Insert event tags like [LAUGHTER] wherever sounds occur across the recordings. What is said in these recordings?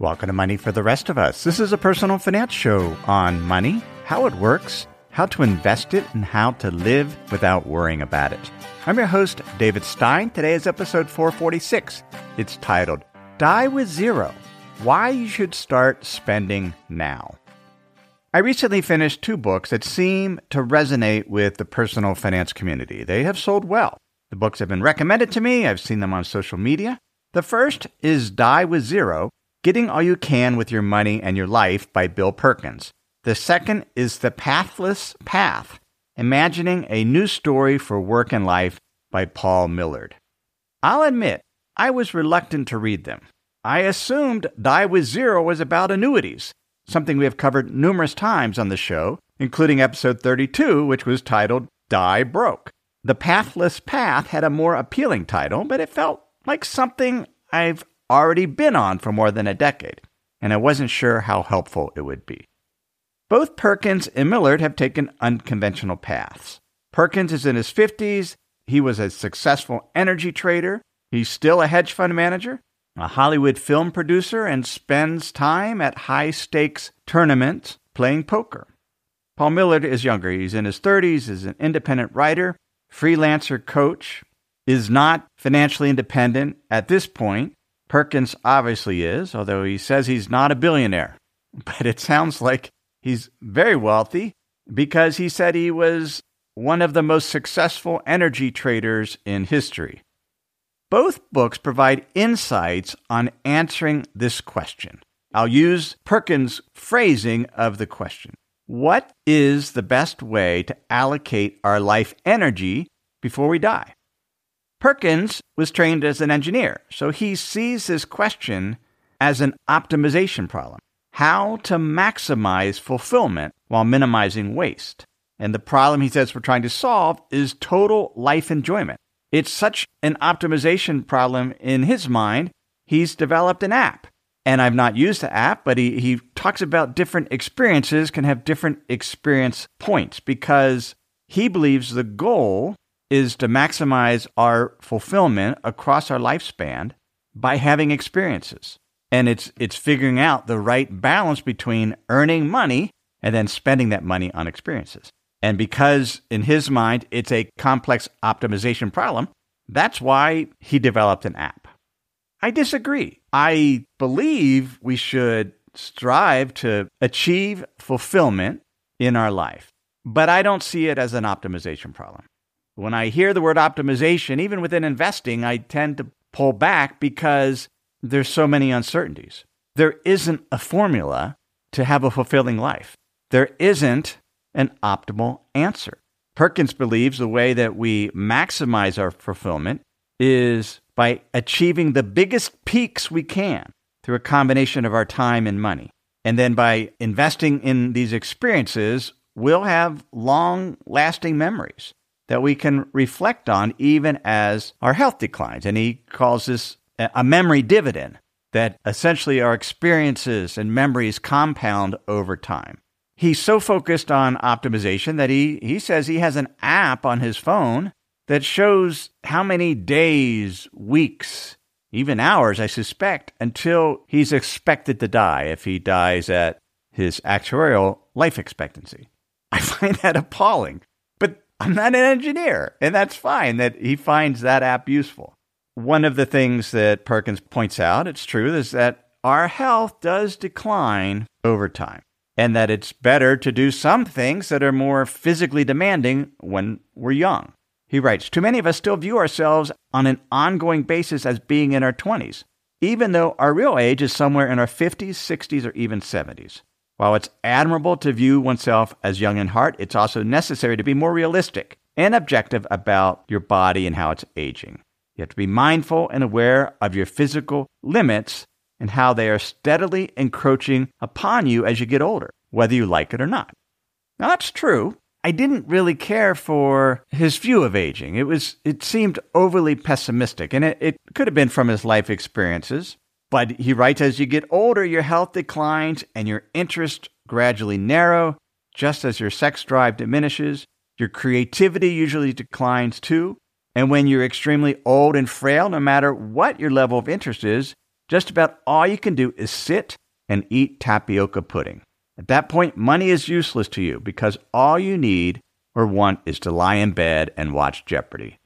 Welcome to Money for the Rest of Us. This is a personal finance show on money, how it works, how to invest it, and how to live without worrying about it. I'm your host, David Stein. Today is episode 446. It's titled Die with Zero Why You Should Start Spending Now. I recently finished two books that seem to resonate with the personal finance community. They have sold well. The books have been recommended to me, I've seen them on social media. The first is Die with Zero Getting All You Can with Your Money and Your Life by Bill Perkins. The second is The Pathless Path Imagining a New Story for Work and Life by Paul Millerd. I'll admit, I was reluctant to read them. I assumed Die with Zero was about annuities, something we have covered numerous times on the show, including episode 32, which was titled Die Broke. The Pathless Path had a more appealing title, but it felt like something I've already been on for more than a decade, and I wasn't sure how helpful it would be. Both Perkins and Millerd have taken unconventional paths. Perkins is in his 50s. He was a successful energy trader. He's still a hedge fund manager, a Hollywood film producer, and spends time at high stakes tournaments playing poker. Paul Millerd is younger. He's in his 30s, is an independent writer, freelancer coach, is not financially independent at this point. Perkins obviously is, although he says he's not a billionaire. [LAUGHS] But it sounds like He's very wealthy because he said he was one of the most successful energy traders in history. Both books provide insights on answering this question. I'll use Perkins' phrasing of the question What is the best way to allocate our life energy before we die? Perkins was trained as an engineer, so he sees this question as an optimization problem how to maximize fulfillment while minimizing waste. And the problem he says we're trying to solve is total life enjoyment. It's such an optimization problem in his mind, he's developed an app. And I've not used the app, but he, he talks about different experiences can have different experience points because he believes the goal is to maximize our fulfillment across our lifespan by having experiences and it's it's figuring out the right balance between earning money and then spending that money on experiences. And because in his mind it's a complex optimization problem, that's why he developed an app. I disagree. I believe we should strive to achieve fulfillment in our life, but I don't see it as an optimization problem. When I hear the word optimization, even within investing, I tend to pull back because there's so many uncertainties. There isn't a formula to have a fulfilling life. There isn't an optimal answer. Perkins believes the way that we maximize our fulfillment is by achieving the biggest peaks we can through a combination of our time and money. And then by investing in these experiences, we'll have long lasting memories that we can reflect on even as our health declines. And he calls this a memory dividend that essentially our experiences and memories compound over time. He's so focused on optimization that he, he says he has an app on his phone that shows how many days, weeks, even hours, I suspect, until he's expected to die if he dies at his actuarial life expectancy. I find that appalling. I'm not an engineer, and that's fine that he finds that app useful one of the things that Perkins points out, it's true, is that our health does decline over time, and that it's better to do some things that are more physically demanding when we're young. He writes Too many of us still view ourselves on an ongoing basis as being in our 20s, even though our real age is somewhere in our 50s, 60s, or even 70s. While it's admirable to view oneself as young in heart, it's also necessary to be more realistic and objective about your body and how it's aging. You have to be mindful and aware of your physical limits and how they are steadily encroaching upon you as you get older, whether you like it or not. Now that's true. I didn't really care for his view of aging. It was it seemed overly pessimistic, and it, it could have been from his life experiences. But he writes as you get older, your health declines and your interests gradually narrow, just as your sex drive diminishes. Your creativity usually declines too. And when you're extremely old and frail, no matter what your level of interest is, just about all you can do is sit and eat tapioca pudding. At that point, money is useless to you because all you need or want is to lie in bed and watch Jeopardy.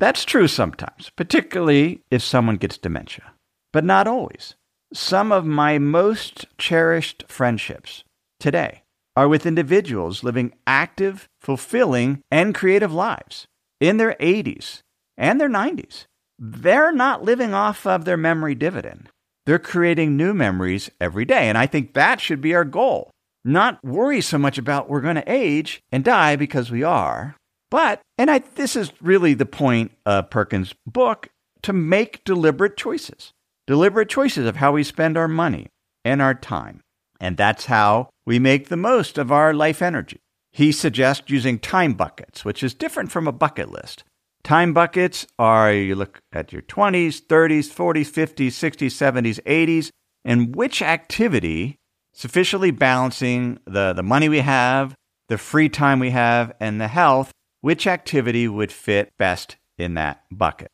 That's true sometimes, particularly if someone gets dementia but not always. Some of my most cherished friendships today are with individuals living active, fulfilling, and creative lives in their 80s and their 90s. They're not living off of their memory dividend. They're creating new memories every day. And I think that should be our goal. Not worry so much about we're going to age and die because we are, but, and I, this is really the point of Perkins' book, to make deliberate choices deliberate choices of how we spend our money and our time. And that's how we make the most of our life energy. He suggests using time buckets, which is different from a bucket list. Time buckets are you look at your 20s, 30s, 40s, 50s, 60s, 70s, 80s, and which activity sufficiently balancing the, the money we have, the free time we have, and the health, which activity would fit best in that bucket.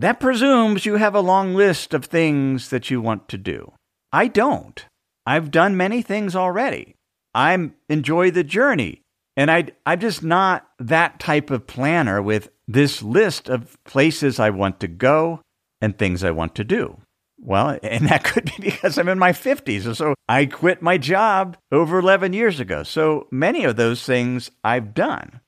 That presumes you have a long list of things that you want to do. I don't. I've done many things already. I enjoy the journey. And I, I'm just not that type of planner with this list of places I want to go and things I want to do. Well, [LAUGHS] and that could be because I'm in my 50s. And So I quit my job over 11 years ago. So many of those things I've done.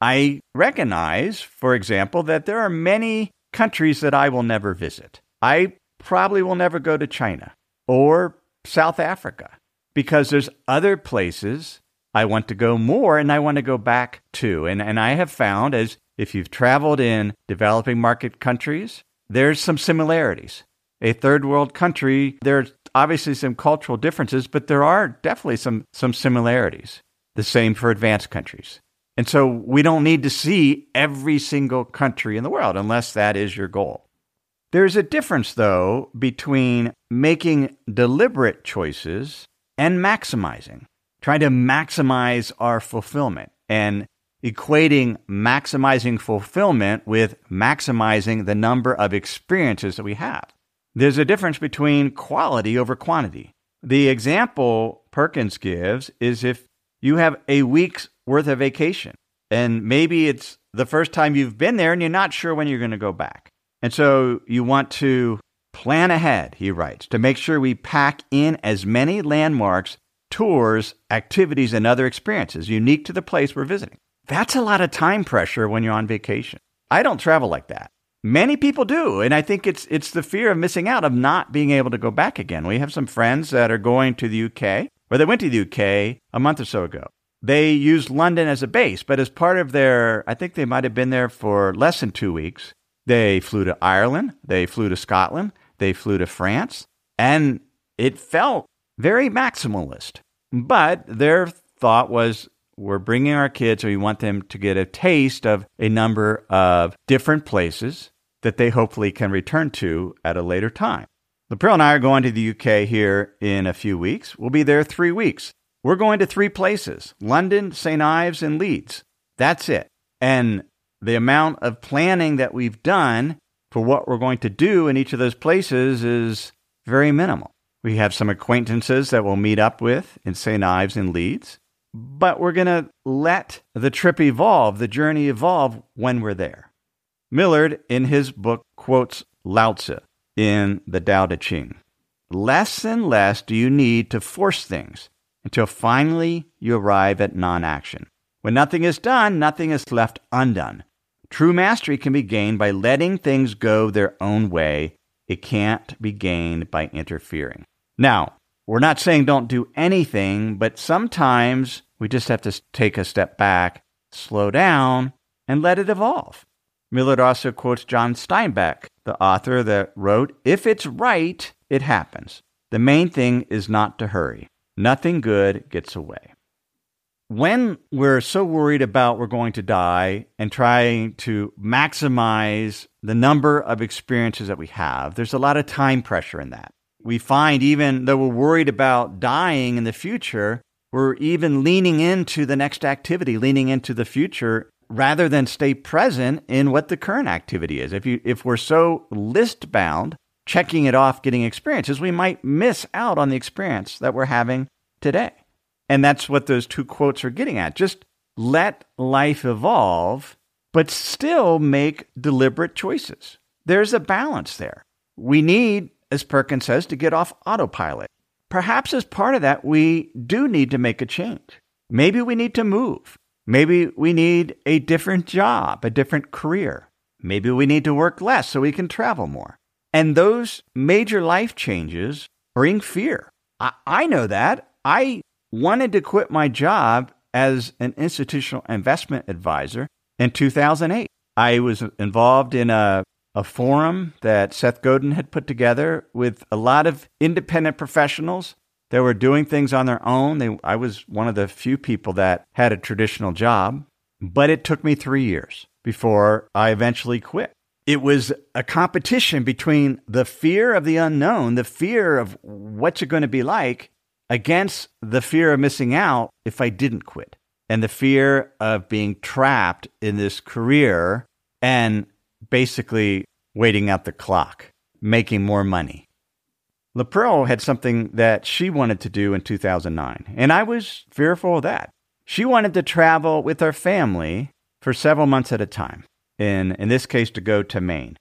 I recognize, for example, that there are many countries that I will never visit. I probably will never go to China or South Africa because there's other places I want to go more and I want to go back to. And, and I have found, as if you've traveled in developing market countries, there's some similarities. A third world country, there's obviously some cultural differences, but there are definitely some, some similarities. The same for advanced countries. And so we don't need to see every single country in the world unless that is your goal. There's a difference, though, between making deliberate choices and maximizing, trying to maximize our fulfillment and equating maximizing fulfillment with maximizing the number of experiences that we have. There's a difference between quality over quantity. The example Perkins gives is if you have a week's worth of vacation. And maybe it's the first time you've been there and you're not sure when you're going to go back. And so you want to plan ahead, he writes, to make sure we pack in as many landmarks, tours, activities, and other experiences unique to the place we're visiting. That's a lot of time pressure when you're on vacation. I don't travel like that. Many people do, and I think it's it's the fear of missing out of not being able to go back again. We have some friends that are going to the UK, or they went to the UK a month or so ago they used London as a base, but as part of their, I think they might have been there for less than two weeks. They flew to Ireland, they flew to Scotland, they flew to France, and it felt very maximalist. But their thought was we're bringing our kids, or we want them to get a taste of a number of different places that they hopefully can return to at a later time. Lapril and I are going to the UK here in a few weeks. We'll be there three weeks. We're going to three places London, St. Ives, and Leeds. That's it. And the amount of planning that we've done for what we're going to do in each of those places is very minimal. We have some acquaintances that we'll meet up with in St. Ives and Leeds, but we're going to let the trip evolve, the journey evolve when we're there. Millerd, in his book, quotes Lao Tzu in the Tao Te Ching. Less and less do you need to force things until finally you arrive at non action. When nothing is done, nothing is left undone. True mastery can be gained by letting things go their own way. It can't be gained by interfering. Now, we're not saying don't do anything, but sometimes we just have to take a step back, slow down, and let it evolve. Millerd also quotes John Steinbeck, the author that wrote, If it's right, It happens. The main thing is not to hurry. Nothing good gets away. When we're so worried about we're going to die and trying to maximize the number of experiences that we have, there's a lot of time pressure in that. We find even though we're worried about dying in the future, we're even leaning into the next activity, leaning into the future rather than stay present in what the current activity is. If you if we're so list bound, checking it off, getting experiences, we might miss out on the experience that we're having today. And that's what those two quotes are getting at. Just let life evolve, but still make deliberate choices. There's a balance there. We need, as Perkins says, to get off autopilot. Perhaps as part of that, we do need to make a change. Maybe we need to move. Maybe we need a different job, a different career. Maybe we need to work less so we can travel more. And those major life changes bring fear. I, I know that. I wanted to quit my job as an institutional investment advisor in 2008. I was involved in a, a forum that Seth Godin had put together with a lot of independent professionals that were doing things on their own. They, I was one of the few people that had a traditional job, but it took me three years before I eventually quit. It was a competition between the fear of the unknown, the fear of what's it going to be like, against the fear of missing out if I didn't quit and the fear of being trapped in this career and basically waiting out the clock, making more money. LaPerle had something that she wanted to do in 2009, and I was fearful of that. She wanted to travel with her family for several months at a time, in, in this case, to go to Maine.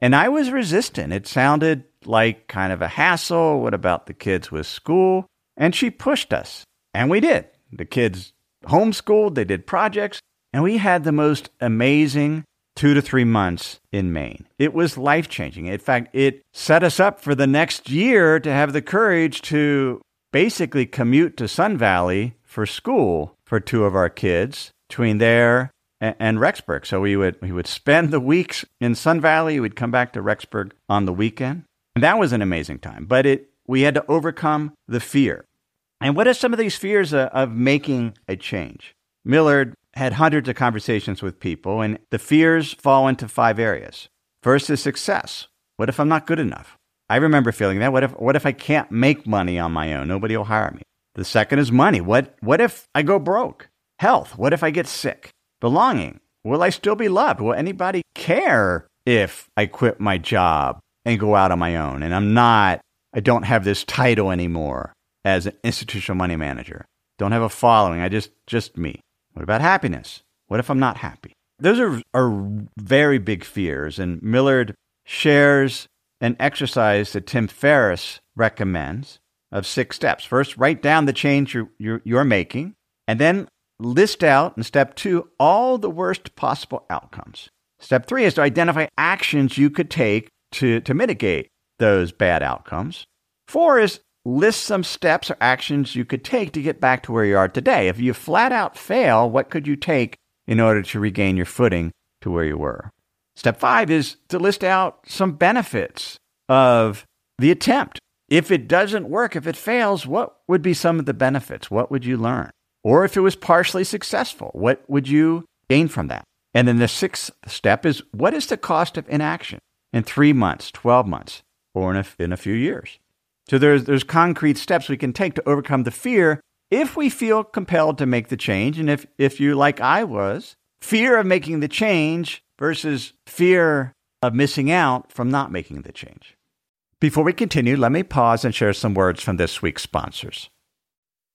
And I was resistant. It sounded like kind of a hassle. What about the kids with school? And she pushed us. And we did. The kids homeschooled, they did projects, and we had the most amazing two to three months in Maine. It was life changing. In fact, it set us up for the next year to have the courage to basically commute to Sun Valley for school for two of our kids between there and, Rexburg. So we would we would spend the weeks in Sun Valley. We'd come back to Rexburg on the weekend, and that was an amazing time. But it we had to overcome the fear. And what are some of these fears of, of making a change? Millerd had hundreds of conversations with people, and the fears fall into five areas. First is success. What if I'm not good enough? I remember feeling that. What if, what if I can't make money on my own? Nobody will hire me. The second is money. What, what if I go broke? Health. What if I get sick? Belonging. Will I still be loved? Will anybody care if I quit my job and go out on my own and I'm not I don't have this title anymore as an institutional money manager. Don't have a following. I just just me. What about happiness? What if I'm not happy? Those are are very big fears and Millerd shares an exercise that Tim Ferriss recommends of six steps. First, write down the change you're, you're, you're making, and then list out in step two all the worst possible outcomes. Step three is to identify actions you could take to, to mitigate those bad outcomes. Four is list some steps or actions you could take to get back to where you are today. If you flat out fail, what could you take in order to regain your footing to where you were? Step five is to list out some benefits of the attempt. If it doesn't work, if it fails, what would be some of the benefits? What would you learn? Or if it was partially successful, what would you gain from that? And then the sixth step is what is the cost of inaction in three months, 12 months, or in a, in a few years. So there's, there's concrete steps we can take to overcome the fear if we feel compelled to make the change. And if, if you, like I was, fear of making the change versus fear of missing out from not making the change. Before we continue, let me pause and share some words from this week's sponsors.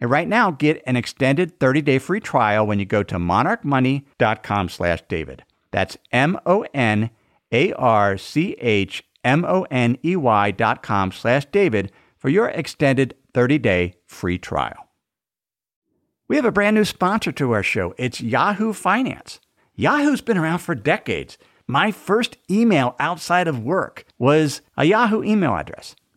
And right now, get an extended 30-day free trial when you go to monarchmoney.com slash David. That's M-O-N-A-R-C-H-M-O-N-E-Y dot com slash David for your extended 30-day free trial. We have a brand new sponsor to our show. It's Yahoo Finance. Yahoo's been around for decades. My first email outside of work was a Yahoo email address.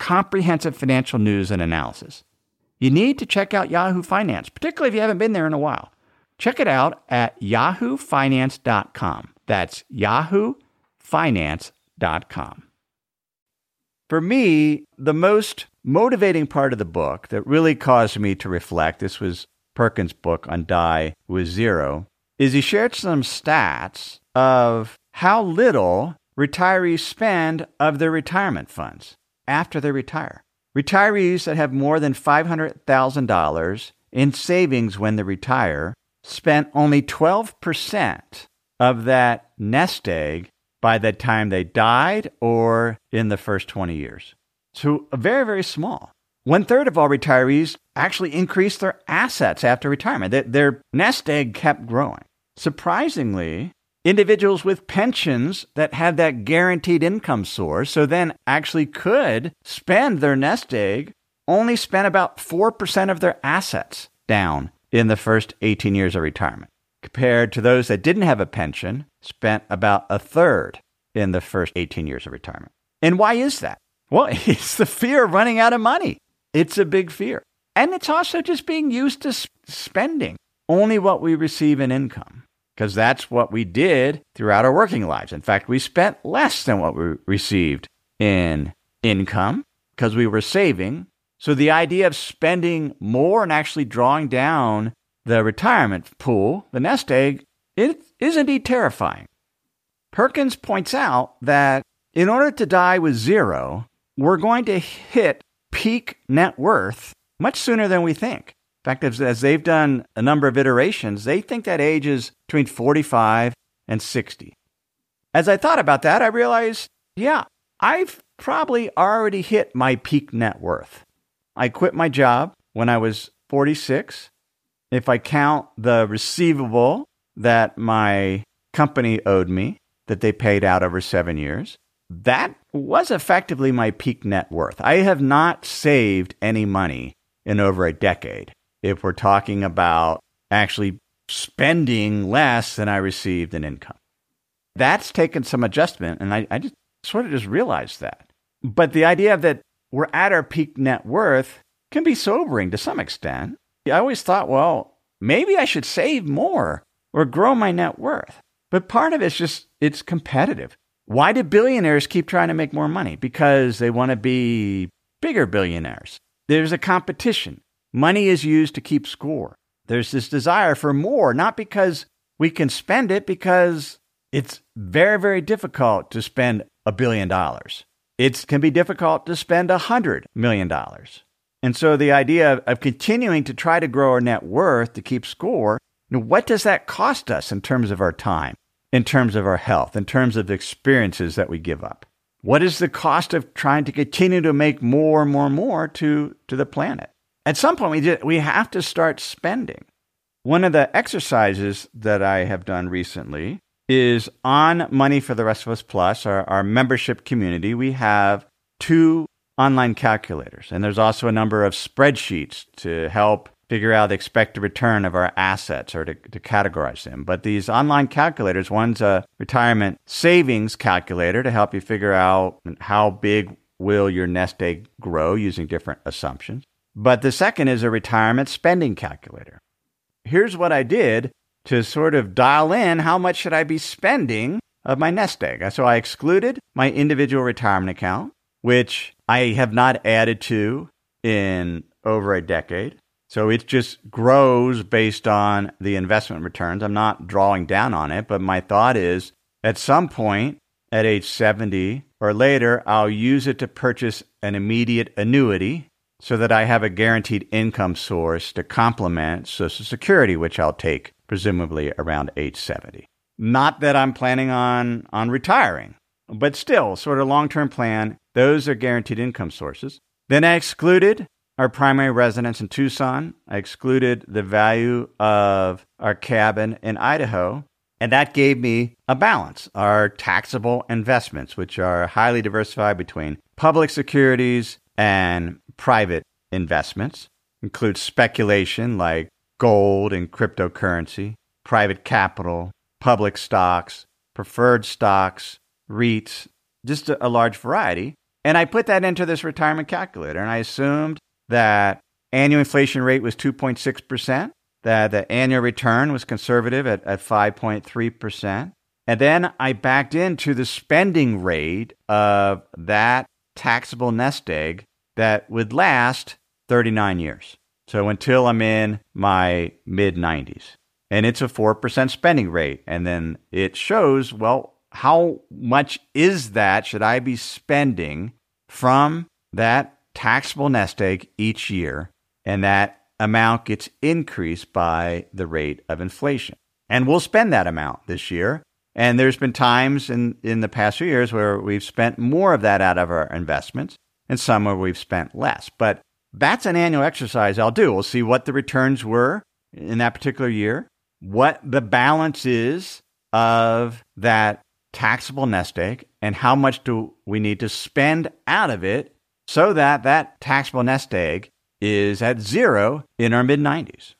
comprehensive financial news and analysis. You need to check out Yahoo Finance, particularly if you haven't been there in a while. Check it out at yahoofinance.com. That's yahoofinance.com. For me, the most motivating part of the book that really caused me to reflect this was Perkins' book on Die with Zero is he shared some stats of how little retirees spend of their retirement funds after they retire. Retirees that have more than $500,000 in savings when they retire spent only 12% of that nest egg by the time they died or in the first 20 years. So, very, very small. One third of all retirees actually increased their assets after retirement. Their, nest egg kept growing. Surprisingly, individuals with pensions that had that guaranteed income source, so then actually could spend their nest egg, only spent about 4% of their assets down in the first 18 years of retirement, compared to those that didn't have a pension, spent about a third in the first 18 years of retirement. And why is that? Well, [LAUGHS] it's the fear of running out of money. It's a big fear. And it's also just being used to spending only what we receive in income because that's what we did throughout our working lives. In fact, we spent less than what we received in income because we were saving. So the idea of spending more and actually drawing down the retirement pool, the nest egg, it is indeed terrifying. Perkins points out that in order to die with zero, we're going to hit peak net worth much sooner than we think. In fact, as, as they've done a number of iterations, they think that age is between 45 and 60. As I thought about that, I realized, yeah, I've probably already hit my peak net worth. I quit my job when I was 46. If I count the receivable that my company owed me, that they paid out over seven years, that was effectively my peak net worth. I have not saved any money in over a decade if we're talking about actually spending less than I received in income. That's taken some adjustment, and I, I just sort of just realized that. But the idea that we're at our peak net worth can be sobering to some extent. I always thought, well, maybe I should save more or grow my net worth. But part of it's just, it's competitive. Why do billionaires keep trying to make more money? Because they want to be bigger billionaires. There's a competition. Money is used to keep score. There's this desire for more, not because we can spend it, because it's very, very difficult to spend a billion dollars. It can be difficult to spend a hundred million dollars. And so the idea of, of, continuing to try to grow our net worth to keep score, what does that cost us in terms of our time, in terms of our health, in terms of the experiences that we give up? what is the cost of trying to continue to make more and more and more to, to the planet? At some point, we, just, we have to start spending. One of the exercises that I have done recently is on Money for the Rest of Us Plus, our, our membership community. We have two online calculators, and there's also a number of spreadsheets to help figure out the expected return of our assets or to, to categorize them. But these online calculators, one's a retirement savings calculator to help you figure out how big will your nest egg grow using different assumptions. But the second is a retirement spending calculator. Here's what I did to sort of dial in how much should I be spending of my nest egg. So I excluded my individual retirement account, which I have not added to in over a decade. So it just grows based on the investment returns. I'm not drawing down on it, but my thought is at some point at age 70 or later, I'll use it to purchase an immediate annuity so that I have a guaranteed income source to complement Social Security, which I'll take presumably around age 70. Not that I'm planning on, on retiring, but still, sort of long term plan, those are guaranteed income sources. Then I excluded our primary residence in Tucson. I excluded the value of our cabin in Idaho. And that gave me a balance. Our taxable investments, which are highly diversified between public securities and private investments, include speculation like gold and cryptocurrency, private capital, public stocks, preferred stocks, REITs, just a, a large variety. And I put that into this retirement calculator and I assumed that annual inflation rate was 2.6%, that the annual return was conservative at, at 5.3%. And then I backed into the spending rate of that taxable nest egg that would last 39 years. So until I'm in my mid 90s. And it's a 4% spending rate. And then it shows, well, how much is that? Should I be spending from that taxable nest egg each year, and that amount gets increased by the rate of inflation. And we'll spend that amount this year. And there's been times in, in the past few years where we've spent more of that out of our investments, and some where we've spent less. But that's an annual exercise I'll do. We'll see what the returns were in that particular year, what the balance is of that taxable nest egg, and how much do we need to spend out of it so that that taxable nest egg is at zero in our mid 90s.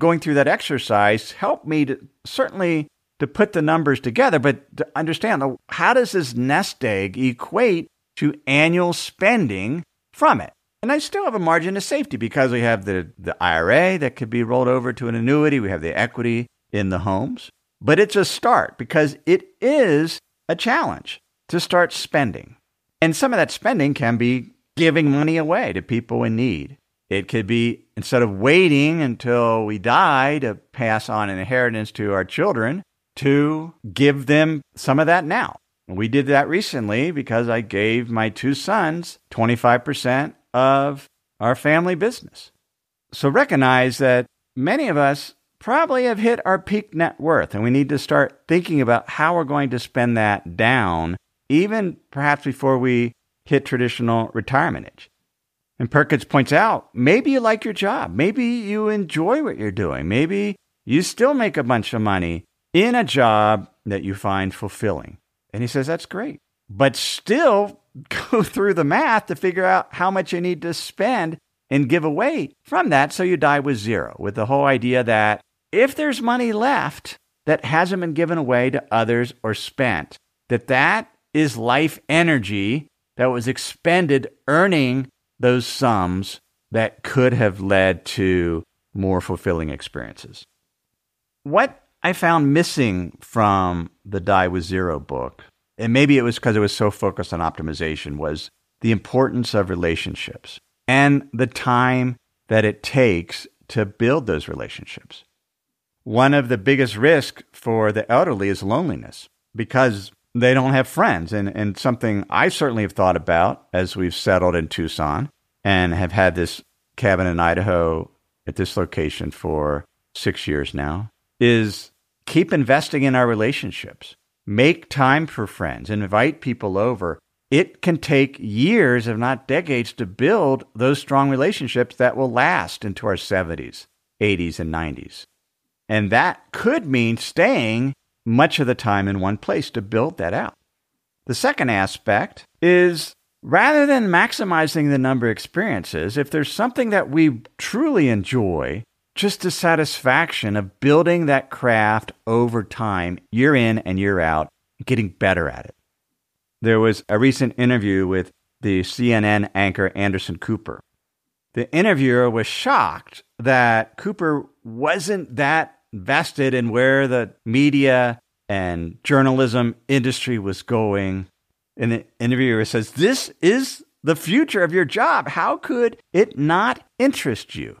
Going through that exercise helped me to certainly to put the numbers together, but to understand how does this nest egg equate to annual spending from it? And I still have a margin of safety because we have the, the IRA that could be rolled over to an annuity. We have the equity in the homes. But it's a start because it is a challenge to start spending. And some of that spending can be giving money away to people in need. It could be instead of waiting until we die to pass on an inheritance to our children, to give them some of that now. We did that recently because I gave my two sons 25% of our family business. So recognize that many of us probably have hit our peak net worth, and we need to start thinking about how we're going to spend that down even perhaps before we hit traditional retirement age. And Perkins points out maybe you like your job. Maybe you enjoy what you're doing. Maybe you still make a bunch of money in a job that you find fulfilling. And he says that's great. But still [LAUGHS] go through the math to figure out how much you need to spend and give away from that so you die with zero, with the whole idea that if there's money left that hasn't been given away to others or spent, that that is life energy that was expended earning those sums that could have led to more fulfilling experiences. What I found missing from the Die with Zero book, and maybe it was because it was so focused on optimization, was the importance of relationships and the time that it takes to build those relationships. One of the biggest risks for the elderly is loneliness because they don't have friends. And, and something I certainly have thought about as we've settled in Tucson and have had this cabin in Idaho at this location for six years now is keep investing in our relationships. Make time for friends, invite people over, it can take years, if not decades, to build those strong relationships that will last into our 70s, 80s, and 90s. And that could mean staying much of the time in one place to build that out. The second aspect is rather than maximizing the number of experiences, if there's something that we truly enjoy, just the satisfaction of building that craft over time, year in and year out, getting better at it. There was a recent interview with the CNN anchor Anderson Cooper. The interviewer was shocked that Cooper wasn't that vested in where the media and journalism industry was going. And the interviewer says, This is the future of your job. How could it not interest you?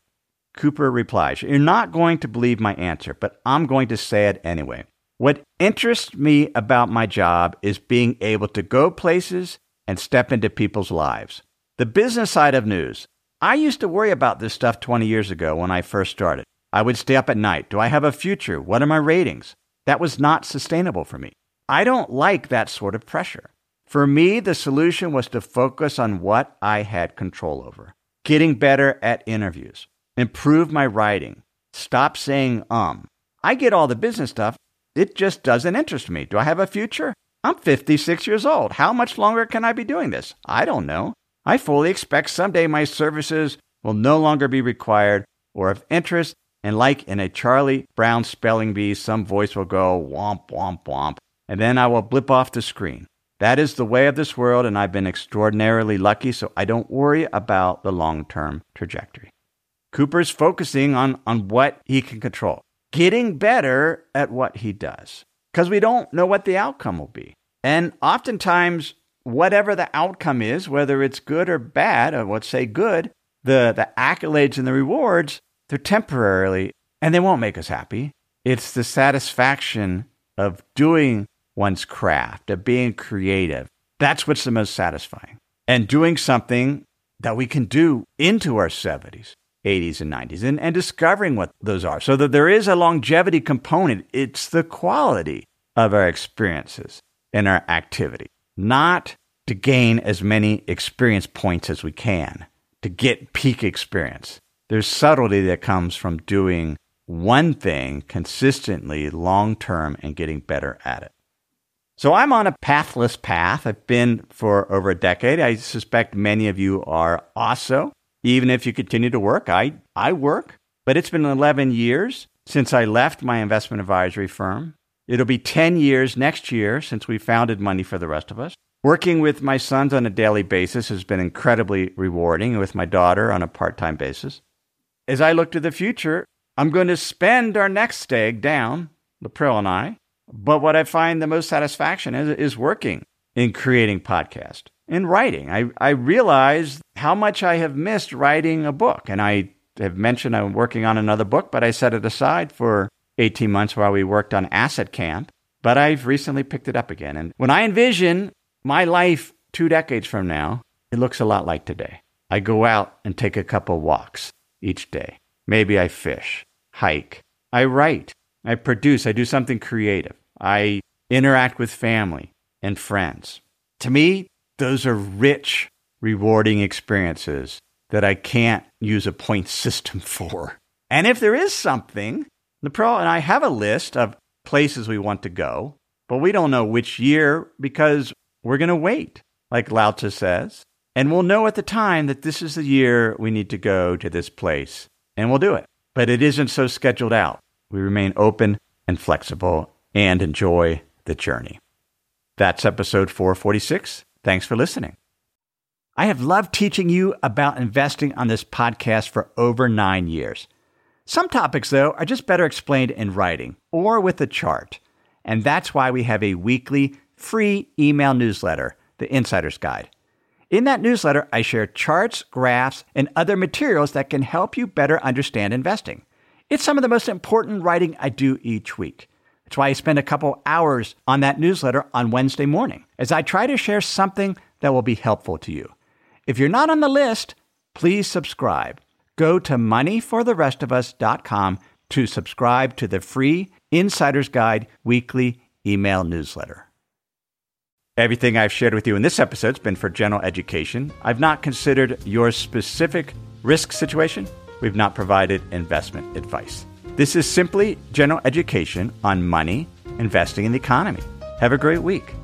Cooper replies, You're not going to believe my answer, but I'm going to say it anyway. What interests me about my job is being able to go places and step into people's lives. The business side of news. I used to worry about this stuff 20 years ago when I first started. I would stay up at night. Do I have a future? What are my ratings? That was not sustainable for me. I don't like that sort of pressure. For me, the solution was to focus on what I had control over. Getting better at interviews, improve my writing, stop saying um. I get all the business stuff, it just doesn't interest me. Do I have a future? I'm 56 years old. How much longer can I be doing this? I don't know. I fully expect someday my services will no longer be required or of interest, and like in a Charlie Brown spelling bee, some voice will go womp, womp, womp, and then I will blip off the screen. That is the way of this world, and I've been extraordinarily lucky, so I don't worry about the long term trajectory. Cooper's focusing on, on what he can control getting better at what he does because we don't know what the outcome will be. And oftentimes, whatever the outcome is, whether it's good or bad, or let's say good, the, the accolades and the rewards, they're temporarily and they won't make us happy. It's the satisfaction of doing one's craft, of being creative. That's what's the most satisfying. And doing something that we can do into our 70s 80s and 90s and, and discovering what those are so that there is a longevity component. It's the quality of our experiences and our activity, not to gain as many experience points as we can, to get peak experience. There's subtlety that comes from doing one thing consistently, long term, and getting better at it. So I'm on a pathless path. I've been for over a decade. I suspect many of you are also even if you continue to work. I, I work, but it's been 11 years since I left my investment advisory firm. It'll be 10 years next year since we founded Money for the Rest of Us. Working with my sons on a daily basis has been incredibly rewarding, with my daughter on a part time basis. As I look to the future, I'm going to spend our nest egg down, Lapril and I. But what I find the most satisfaction is, is working in creating podcast in writing. I, I realize how much I have missed writing a book. And I have mentioned I'm working on another book, but I set it aside for 18 months while we worked on Asset Camp. But I've recently picked it up again. And when I envision my life two decades from now, it looks a lot like today. I go out and take a couple walks each day. Maybe I fish, hike, I write, I produce, I do something creative. I interact with family and friends. To me, those are rich, rewarding experiences that I can't use a point [LAUGHS] system for. And if there is something, the pro and I have a list of places we want to go, but we don't know which year because we're going to wait, like Lao Tzu says. And we'll know at the time that this is the year we need to go to this place, and we'll do it. But it isn't so scheduled out. We remain open and flexible and enjoy the journey. That's episode 446. Thanks for listening. I have loved teaching you about investing on this podcast for over nine years. Some topics, though, are just better explained in writing or with a chart. And that's why we have a weekly free email newsletter, The Insider's Guide. In that newsletter, I share charts, graphs, and other materials that can help you better understand investing. It's some of the most important writing I do each week. That's why I spend a couple hours on that newsletter on Wednesday morning as I try to share something that will be helpful to you. If you're not on the list, please subscribe. Go to moneyfortherestofus.com to subscribe to the free Insider's Guide weekly email newsletter. Everything I've shared with you in this episode has been for general education. I've not considered your specific risk situation. We've not provided investment advice. This is simply general education on money, investing in the economy. Have a great week.